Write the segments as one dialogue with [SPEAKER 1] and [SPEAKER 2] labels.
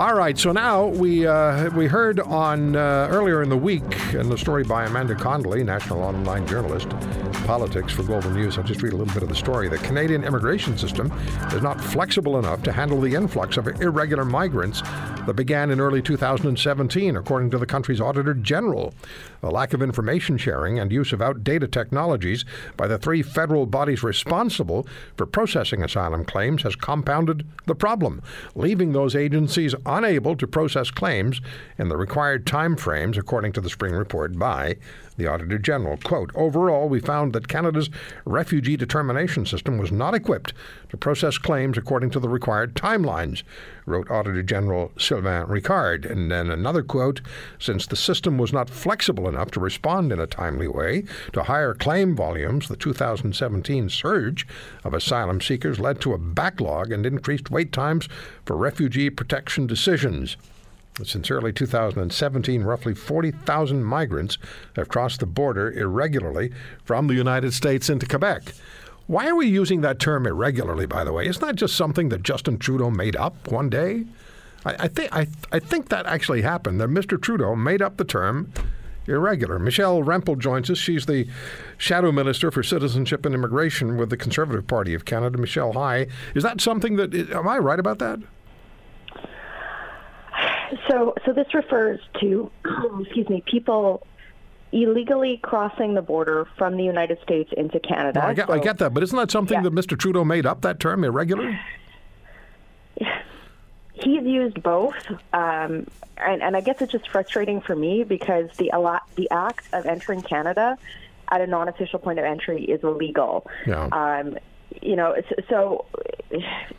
[SPEAKER 1] All right, so now we uh, we heard on uh, earlier in the week in the story by Amanda Connolly, national online journalist, politics for Global News. I'll just read a little bit of the story. The Canadian immigration system is not flexible enough to handle the influx of irregular migrants that began in early 2017, according to the country's Auditor General. The lack of information sharing and use of outdated technologies by the three federal bodies responsible for processing asylum claims has compounded the problem, leaving those agencies unable to process claims in the required time frames, according to the spring report by the Auditor General. Quote Overall, we found that Canada's refugee determination system was not equipped to process claims according to the required timelines, wrote Auditor General Sylvain Ricard. And then another quote Since the system was not flexible enough to respond in a timely way to higher claim volumes, the 2017 surge of asylum seekers led to a backlog and increased wait times for refugee protection decisions. Since early 2017, roughly 40,000 migrants have crossed the border irregularly from the United States into Quebec. Why are we using that term irregularly, by the way? Isn't that just something that Justin Trudeau made up one day? I, I think I, I think that actually happened. That Mr. Trudeau made up the term irregular. Michelle Rempel joins us. She's the Shadow Minister for Citizenship and Immigration with the Conservative Party of Canada. Michelle, hi. Is that something that am I right about that?
[SPEAKER 2] So, so this refers to, excuse me, people illegally crossing the border from the United States into Canada.
[SPEAKER 1] No, I, get,
[SPEAKER 2] so,
[SPEAKER 1] I, get, that, but isn't that something yeah. that Mr. Trudeau made up that term, irregular?
[SPEAKER 2] He's used both, um, and, and I guess it's just frustrating for me because the the act of entering Canada at a non-official point of entry is illegal.
[SPEAKER 1] Yeah. Um,
[SPEAKER 2] you know, so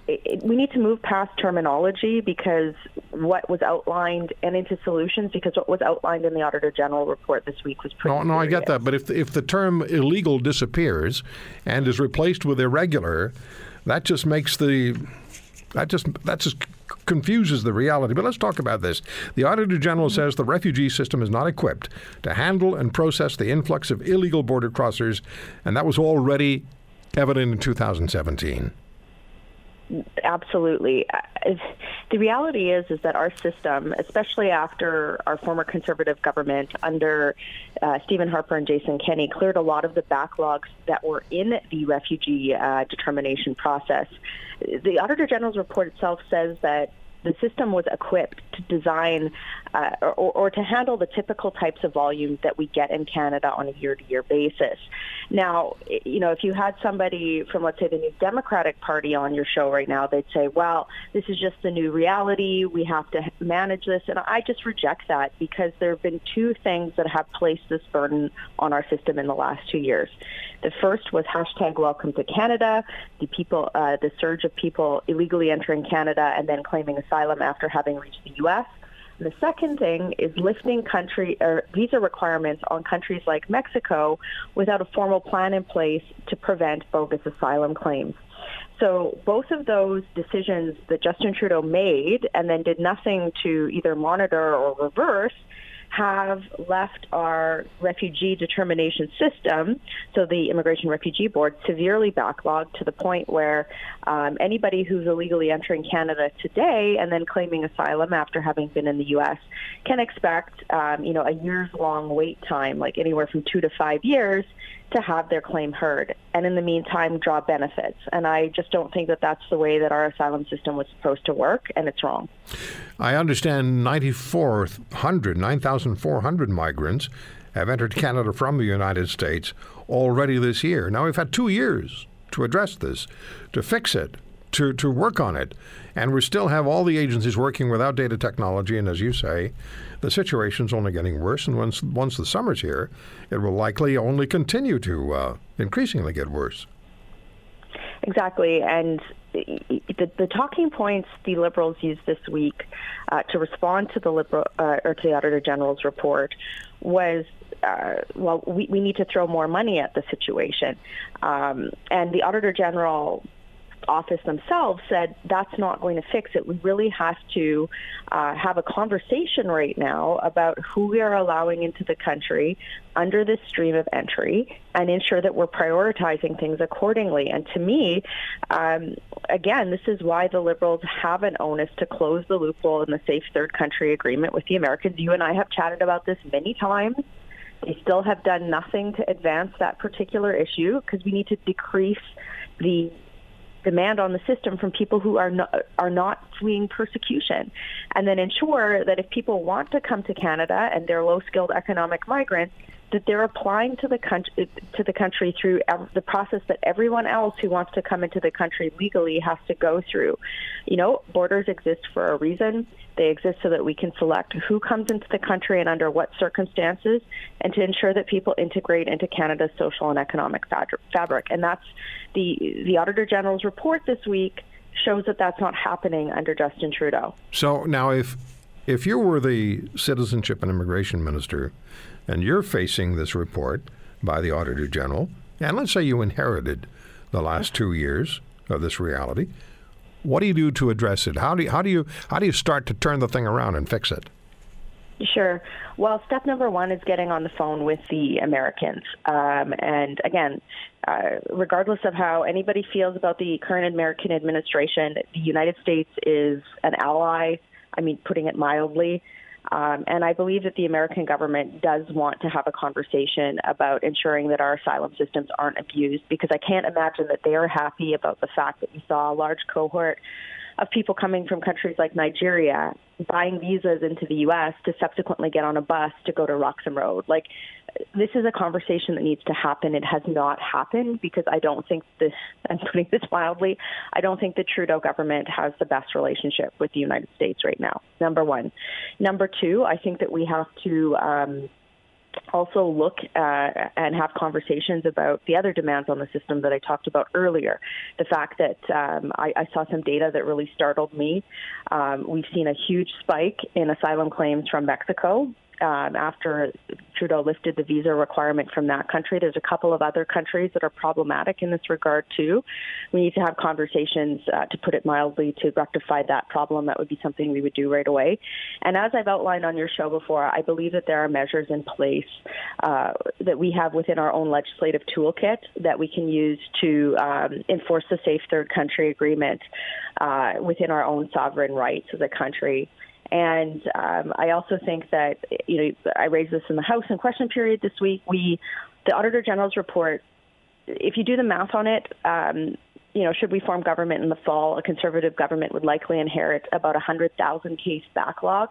[SPEAKER 2] it, we need to move past terminology because what was outlined and into solutions because what was outlined in the Auditor General report this week was pretty.
[SPEAKER 1] No, no,
[SPEAKER 2] serious.
[SPEAKER 1] I get that, but if the, if the term illegal disappears and is replaced with irregular, that just makes the that just that just confuses the reality. But let's talk about this. The Auditor General mm-hmm. says the refugee system is not equipped to handle and process the influx of illegal border crossers, and that was already evident in 2017
[SPEAKER 2] absolutely. Uh, the reality is is that our system, especially after our former conservative government under uh, Stephen Harper and Jason Kenney, cleared a lot of the backlogs that were in the refugee uh, determination process. The Auditor General's report itself says that the system was equipped to design uh, or, or, to handle the typical types of volumes that we get in Canada on a year-to-year basis. Now, you know, if you had somebody from, let's say, the New Democratic Party on your show right now, they'd say, well, this is just the new reality. We have to manage this. And I just reject that because there have been two things that have placed this burden on our system in the last two years. The first was hashtag welcome to Canada, the people, uh, the surge of people illegally entering Canada and then claiming asylum after having reached the U.S. The second thing is lifting country or visa requirements on countries like Mexico without a formal plan in place to prevent bogus asylum claims. So both of those decisions that Justin Trudeau made and then did nothing to either monitor or reverse have left our refugee determination system, so the Immigration Refugee Board, severely backlogged to the point where um, anybody who's illegally entering Canada today and then claiming asylum after having been in the U.S. can expect, um, you know, a years long wait time, like anywhere from two to five years, to have their claim heard, and in the meantime, draw benefits. And I just don't think that that's the way that our asylum system was supposed to work, and it's wrong.
[SPEAKER 1] I understand 9,400, 9,400 migrants have entered Canada from the United States already this year. Now, we've had two years to address this, to fix it, to, to work on it. And we still have all the agencies working with outdated technology. And as you say, the situation's only getting worse. And once, once the summer's here, it will likely only continue to uh, increasingly get worse.
[SPEAKER 2] Exactly. And the, the, talking points the Liberals used this week uh, to respond to the Liberal uh, or to the Auditor General's report was uh, well, we, we need to throw more money at the situation. Um, and the Auditor General office themselves said that's not going to fix it. We really have to uh, have a conversation right now about who we are allowing into the country under this stream of entry and ensure that we're prioritizing things accordingly. And to me, um, again, this is why the Liberals have an onus to close the loophole in the Safe Third Country Agreement with the Americans. You and I have chatted about this many times. They still have done nothing to advance that particular issue because we need to decrease the demand on the system from people who are not are not fleeing persecution, and then ensure that if people want to come to Canada and they're low skilled economic migrants, that they're applying to the country to the country through the process that everyone else who wants to come into the country legally has to go through. You know, borders exist for a reason. They exist so that we can select who comes into the country and under what circumstances, and to ensure that people integrate into Canada's social and economic fabric. And that's the the Auditor General's report this week shows that that's not happening under Justin Trudeau.
[SPEAKER 1] So now, if if you were the citizenship and immigration minister, and you're facing this report by the Auditor General, and let's say you inherited the last two years of this reality, what do you do to address it? How do you, how do you how do you start to turn the thing around and fix it?
[SPEAKER 2] Sure. Well, step number one is getting on the phone with the Americans. Um, and again, uh, regardless of how anybody feels about the current American administration, the United States is an ally. I mean, putting it mildly. Um, and I believe that the American government does want to have a conversation about ensuring that our asylum systems aren't abused because I can't imagine that they are happy about the fact that we saw a large cohort of people coming from countries like Nigeria buying visas into the U.S. to subsequently get on a bus to go to Roxham Road. Like, this is a conversation that needs to happen. It has not happened because I don't think this, I'm putting this wildly, I don't think the Trudeau government has the best relationship with the United States right now, number one. Number two, I think that we have to, um, also look uh, and have conversations about the other demands on the system that I talked about earlier. The fact that um, I, I, saw some data that really startled me. Um, we've seen a huge spike in asylum claims from Mexico um, after Trudeau lifted the visa requirement from that country. There's a couple of other countries that are problematic in this regard too. We need to have conversations, uh, to put it mildly, to rectify that problem. That would be something we would do right away. And as I've outlined on your show before, I believe that there are measures in place uh, that we have within our own legislative toolkit that we can use to um, enforce the Safe Third Country Agreement uh, within our own sovereign rights as a country. And um, I also think that you know I raised this in the House in question period this week. We, the Auditor General's report, if you do the math on it, um, you know, should we form government in the fall, a conservative government would likely inherit about a hundred thousand case backlog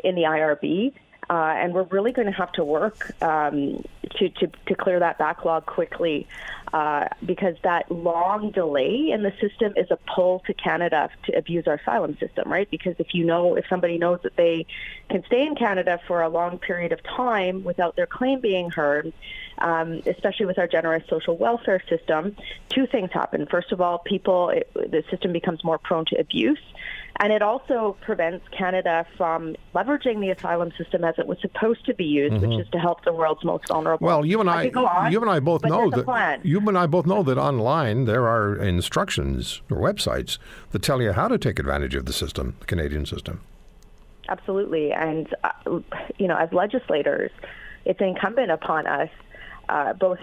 [SPEAKER 2] in the IRB. Uh, and we're really going to have to work um, to, to, to, clear that backlog quickly uh, because that long delay in the system is a pull to Canada to abuse our asylum system, right? Because if you know, if somebody knows that they can stay in Canada for a long period of time without their claim being heard, um, especially with our generous social welfare system, two things happen. First of all, people, it, the system becomes more prone to abuse. And it also prevents Canada from leveraging the asylum system as it was supposed to be used, mm-hmm. which is to help the world's most vulnerable.
[SPEAKER 1] Well, you and I, I on, you and I both know that you and I both know that online there are instructions or websites that tell you how to take advantage of the system, the Canadian system.
[SPEAKER 2] Absolutely, and uh, you know, as legislators, it's incumbent upon us, uh, both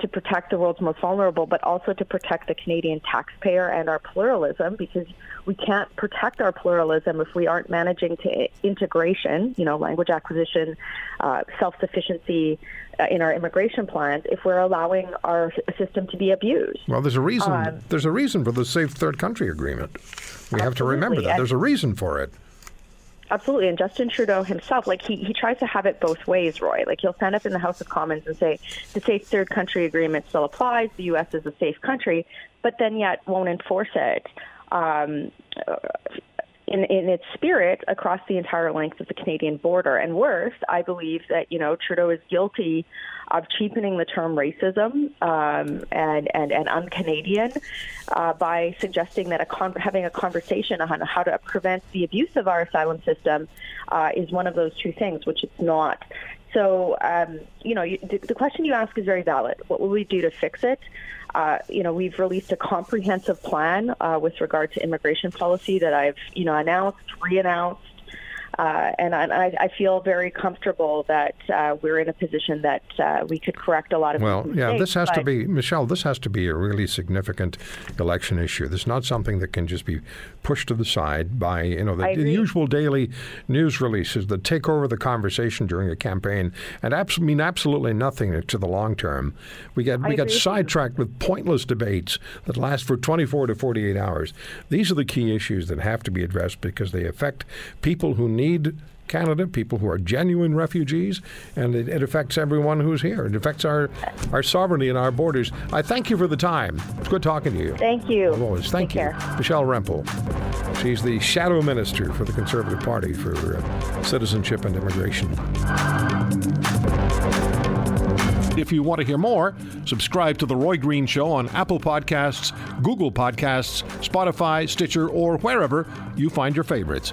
[SPEAKER 2] to protect the world's most vulnerable, but also to protect the Canadian taxpayer and our pluralism because we can't protect our pluralism if we aren't managing to integration, you know, language acquisition, uh, self-sufficiency uh, in our immigration plans if we're allowing our system to be abused.
[SPEAKER 1] Well, there's a reason. Um, there's a reason for the Safe Third Country Agreement. We have to remember that. There's a reason for it.
[SPEAKER 2] Absolutely. And Justin Trudeau himself, like he, he tries to have it both ways, Roy. Like he'll stand up in the House of Commons and say the safe third country agreement still applies, the U.S. is a safe country, but then yet won't enforce it. Um, in, in its spirit across the entire length of the Canadian border. And worse, I believe that you know Trudeau is guilty of cheapening the term racism um, and and and un-Canadian uh, by suggesting that a con- having a conversation on how to prevent the abuse of our asylum system uh, is one of those two things, which it's not. So, um, you know, you, the, the, question you ask is very valid. What will we do to fix it? Uh, you know, we've released a comprehensive plan uh, with regard to immigration policy that I've, you know, announced, re-announced, uh, and I, I, feel very comfortable that uh, we're in a position that uh, we could correct a lot of.
[SPEAKER 1] Well, yeah, this has to be Michelle. This has to be a really significant election issue. This is not something that can just be pushed to the side by you know the, the usual daily news releases that take over the conversation during a campaign and abs- mean absolutely nothing to the long term. We get we get sidetracked with pointless debates that last for 24 to 48 hours. These are the key issues that have to be addressed because they affect people who need need Canada, people who are genuine refugees, and it, it, affects everyone who's here. It affects our, our sovereignty and our borders. I thank you for the time. It's good talking to you.
[SPEAKER 2] Thank you.
[SPEAKER 1] Always. Thank
[SPEAKER 2] Take
[SPEAKER 1] you.
[SPEAKER 2] Care.
[SPEAKER 1] Michelle Rempel. She's the shadow minister for the Conservative Party for uh, Citizenship and Immigration. If you want to hear more, subscribe to The Roy Green Show on Apple Podcasts, Google Podcasts, Spotify, Stitcher, or wherever you find your favorites.